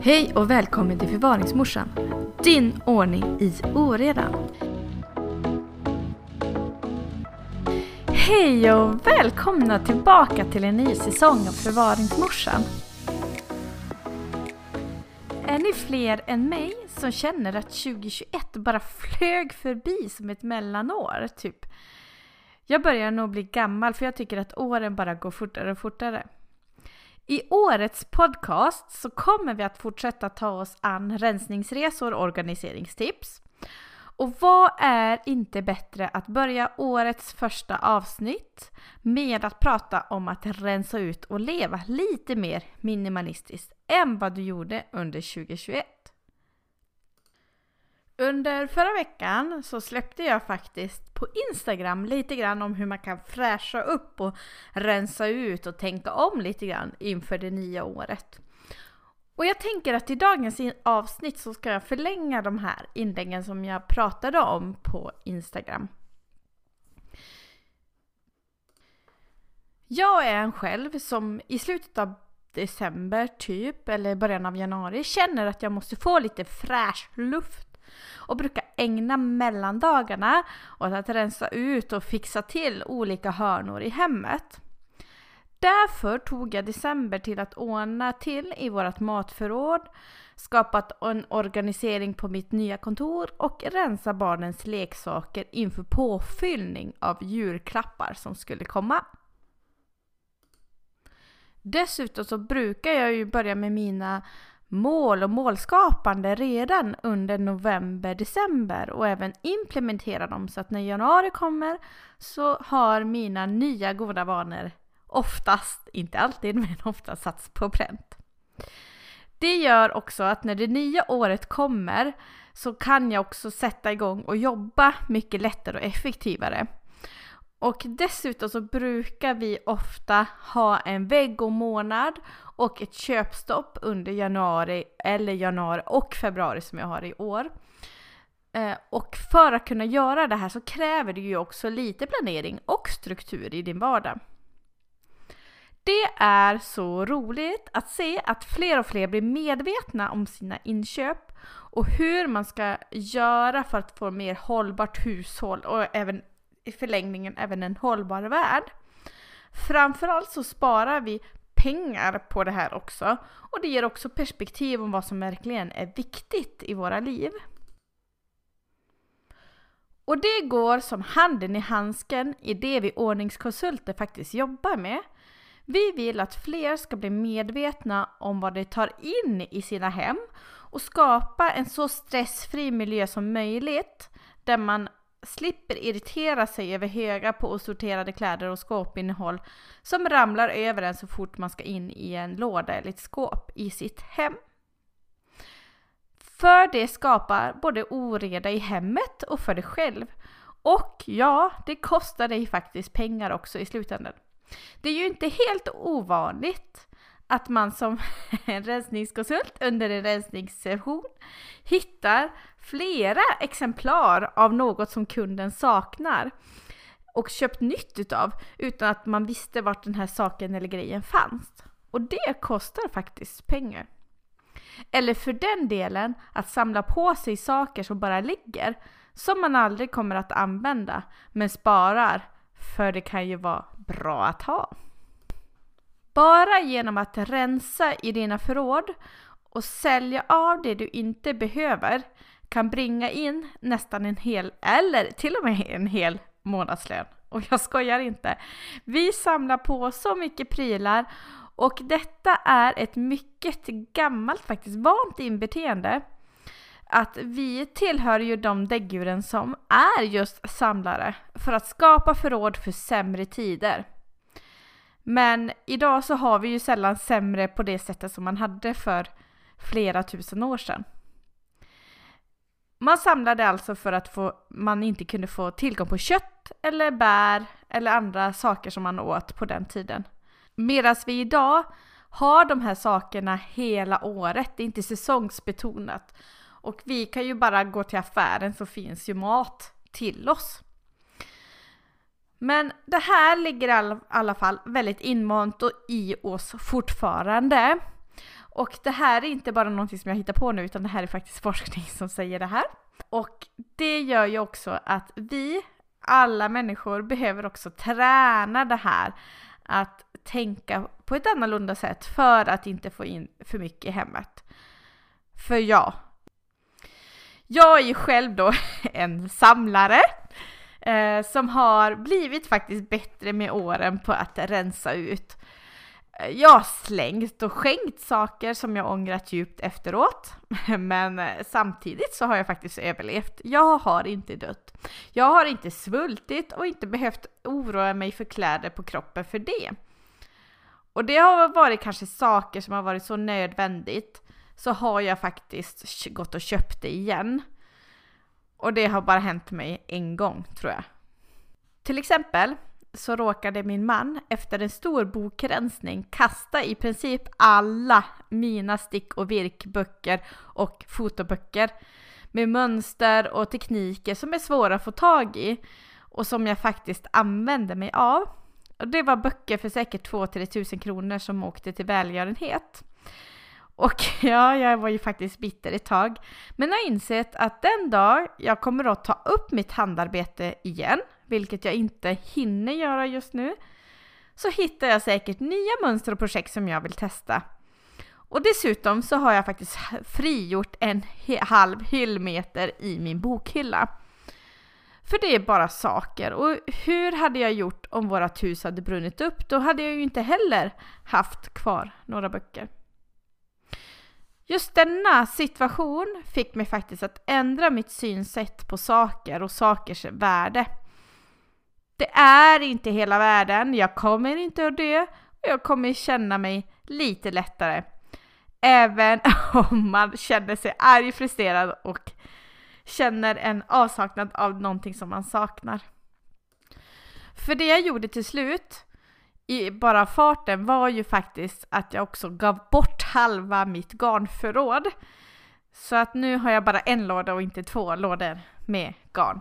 Hej och välkommen till Förvaringsmorsan. Din ordning i oredan. Hej och välkomna tillbaka till en ny säsong av Förvaringsmorsan. Är ni fler än mig som känner att 2021 bara flög förbi som ett mellanår? Typ. Jag börjar nog bli gammal för jag tycker att åren bara går fortare och fortare. I årets podcast så kommer vi att fortsätta ta oss an rensningsresor och organiseringstips. Och vad är inte bättre att börja årets första avsnitt med att prata om att rensa ut och leva lite mer minimalistiskt än vad du gjorde under 2021. Under förra veckan så släppte jag faktiskt på Instagram lite grann om hur man kan fräscha upp och rensa ut och tänka om lite grann inför det nya året. Och jag tänker att i dagens avsnitt så ska jag förlänga de här inläggen som jag pratade om på Instagram. Jag är en själv som i slutet av december typ, eller början av januari, känner att jag måste få lite fräsch luft och brukar ägna mellandagarna åt att rensa ut och fixa till olika hörnor i hemmet. Därför tog jag december till att ordna till i vårt matförråd, skapat en organisering på mitt nya kontor och rensa barnens leksaker inför påfyllning av julklappar som skulle komma. Dessutom så brukar jag ju börja med mina mål och målskapande redan under november, december och även implementera dem så att när januari kommer så har mina nya goda vanor oftast, inte alltid, men oftast satts på pränt. Det gör också att när det nya året kommer så kan jag också sätta igång och jobba mycket lättare och effektivare. Och dessutom så brukar vi ofta ha en veggomånad och ett köpstopp under januari eller januari och februari som jag har i år. Eh, och för att kunna göra det här så kräver det ju också lite planering och struktur i din vardag. Det är så roligt att se att fler och fler blir medvetna om sina inköp och hur man ska göra för att få mer hållbart hushåll och även i förlängningen även en hållbar värld. Framförallt så sparar vi pengar på det här också och det ger också perspektiv om vad som verkligen är viktigt i våra liv. Och det går som handen i handsken i det vi ordningskonsulter faktiskt jobbar med. Vi vill att fler ska bli medvetna om vad de tar in i sina hem och skapa en så stressfri miljö som möjligt där man slipper irritera sig över höga på osorterade kläder och skåpinnehåll som ramlar över en så fort man ska in i en låda eller ett skåp i sitt hem. För det skapar både oreda i hemmet och för dig själv. Och ja, det kostar dig faktiskt pengar också i slutändan. Det är ju inte helt ovanligt att man som en rensningskonsult under en rensningssession hittar flera exemplar av något som kunden saknar och köpt nytt utav utan att man visste vart den här saken eller grejen fanns. Och det kostar faktiskt pengar. Eller för den delen att samla på sig saker som bara ligger, som man aldrig kommer att använda, men sparar, för det kan ju vara bra att ha. Bara genom att rensa i dina förråd och sälja av det du inte behöver kan bringa in nästan en hel, eller till och med en hel månadslön. Och jag skojar inte. Vi samlar på så mycket prylar och detta är ett mycket gammalt, faktiskt vant inbeteende. Att vi tillhör ju de däggdjuren som är just samlare för att skapa förråd för sämre tider. Men idag så har vi ju sällan sämre på det sättet som man hade för flera tusen år sedan. Man samlade alltså för att få, man inte kunde få tillgång på kött eller bär eller andra saker som man åt på den tiden. Medan vi idag har de här sakerna hela året, det är inte säsongsbetonat. Och vi kan ju bara gå till affären så finns ju mat till oss. Men det här ligger i alla fall väldigt inmant i oss fortfarande. Och det här är inte bara någonting som jag hittar på nu utan det här är faktiskt forskning som säger det här. Och det gör ju också att vi, alla människor, behöver också träna det här att tänka på ett annorlunda sätt för att inte få in för mycket i hemmet. För ja, jag är ju själv då en samlare eh, som har blivit faktiskt bättre med åren på att rensa ut. Eh, jag har slängt och skänkt saker som jag ångrat djupt efteråt. Men eh, samtidigt så har jag faktiskt överlevt. Jag har inte dött. Jag har inte svultit och inte behövt oroa mig för kläder på kroppen för det. Och det har varit kanske saker som har varit så nödvändigt så har jag faktiskt gått och köpt det igen. Och det har bara hänt mig en gång tror jag. Till exempel så råkade min man efter en stor bokrensning kasta i princip alla mina stick och virkböcker och fotoböcker med mönster och tekniker som är svåra att få tag i och som jag faktiskt använde mig av. Och det var böcker för säkert 2-3 tusen kronor som åkte till välgörenhet. Och ja, jag var ju faktiskt bitter ett tag. Men har insett att den dag jag kommer att ta upp mitt handarbete igen, vilket jag inte hinner göra just nu, så hittar jag säkert nya mönster och projekt som jag vill testa. Och dessutom så har jag faktiskt frigjort en halv hyllmeter i min bokhylla. För det är bara saker. Och hur hade jag gjort om vårt hus hade brunnit upp? Då hade jag ju inte heller haft kvar några böcker. Just denna situation fick mig faktiskt att ändra mitt synsätt på saker och sakers värde. Det är inte hela världen, jag kommer inte att dö och jag kommer känna mig lite lättare. Även om man känner sig arg, frustrerad och känner en avsaknad av någonting som man saknar. För det jag gjorde till slut i bara farten var ju faktiskt att jag också gav bort halva mitt garnförråd. Så att nu har jag bara en låda och inte två lådor med garn.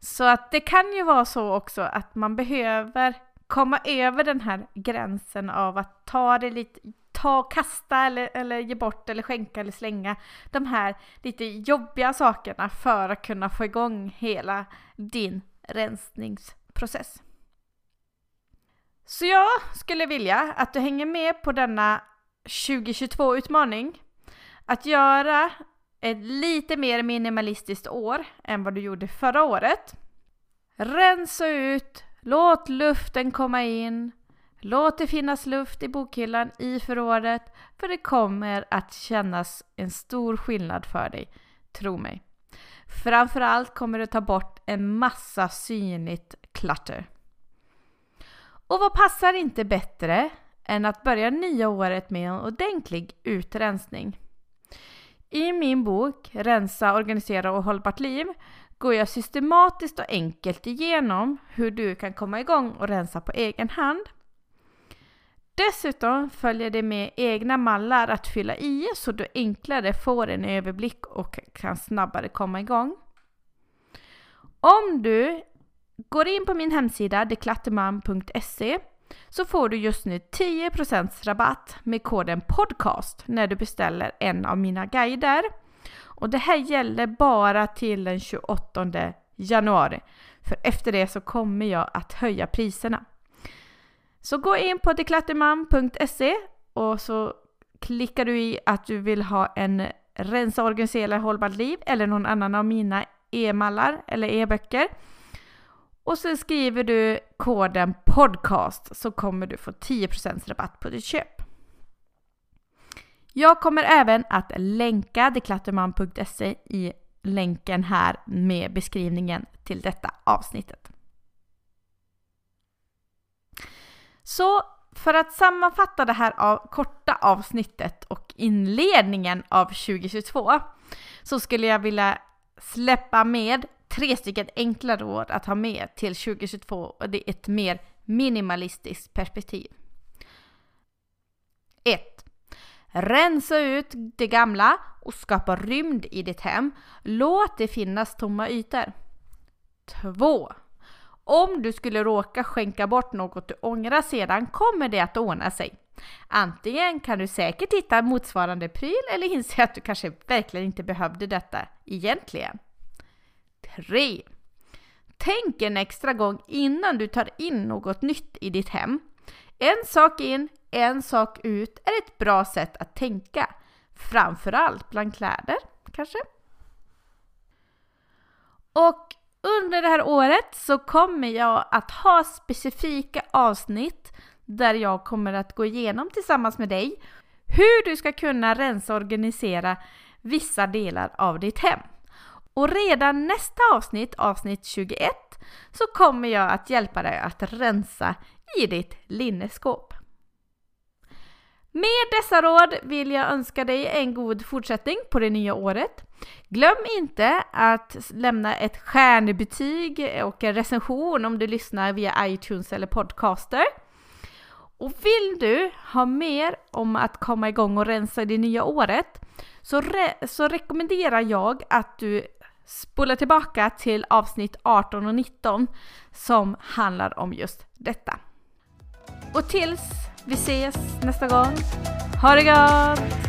Så att det kan ju vara så också att man behöver komma över den här gränsen av att ta det lite, ta, kasta eller, eller ge bort eller skänka eller slänga de här lite jobbiga sakerna för att kunna få igång hela din rensningsprocess. Så jag skulle vilja att du hänger med på denna 2022-utmaning. Att göra ett lite mer minimalistiskt år än vad du gjorde förra året. Rensa ut, låt luften komma in, låt det finnas luft i bokhyllan, i förrådet, för det kommer att kännas en stor skillnad för dig, tro mig. Framförallt kommer det ta bort en massa synligt klatter. Och vad passar inte bättre än att börja nya året med en ordentlig utrensning? I min bok Rensa, organisera och hållbart liv går jag systematiskt och enkelt igenom hur du kan komma igång och rensa på egen hand. Dessutom följer det med egna mallar att fylla i så du enklare får en överblick och kan snabbare komma igång. Om du går du in på min hemsida deklatterman.se så får du just nu 10% rabatt med koden podcast när du beställer en av mina guider. Och det här gäller bara till den 28 januari. För efter det så kommer jag att höja priserna. Så gå in på deklatterman.se och så klickar du i att du vill ha en rensa, organisera, hållbart liv eller någon annan av mina e-mallar eller e-böcker. Och så skriver du koden podcast så kommer du få 10% rabatt på ditt köp. Jag kommer även att länka deklatterman.se i länken här med beskrivningen till detta avsnittet. Så för att sammanfatta det här av, korta avsnittet och inledningen av 2022 så skulle jag vilja släppa med tre stycken enkla råd att ha med till 2022 och det är ett mer minimalistiskt perspektiv. 1. Rensa ut det gamla och skapa rymd i ditt hem. Låt det finnas tomma ytor. 2. Om du skulle råka skänka bort något du ångrar sedan kommer det att ordna sig. Antingen kan du säkert hitta motsvarande pryl eller inse att du kanske verkligen inte behövde detta egentligen. 3. Tänk en extra gång innan du tar in något nytt i ditt hem. En sak in, en sak ut är ett bra sätt att tänka. Framförallt bland kläder, kanske? Och under det här året så kommer jag att ha specifika avsnitt där jag kommer att gå igenom tillsammans med dig hur du ska kunna rensa och organisera vissa delar av ditt hem. Och redan nästa avsnitt, avsnitt 21, så kommer jag att hjälpa dig att rensa i ditt linneskåp. Med dessa råd vill jag önska dig en god fortsättning på det nya året. Glöm inte att lämna ett stjärnbetyg och en recension om du lyssnar via iTunes eller Podcaster. Och vill du ha mer om att komma igång och rensa det nya året så, re så rekommenderar jag att du spola tillbaka till avsnitt 18 och 19 som handlar om just detta. Och tills vi ses nästa gång, ha det gott!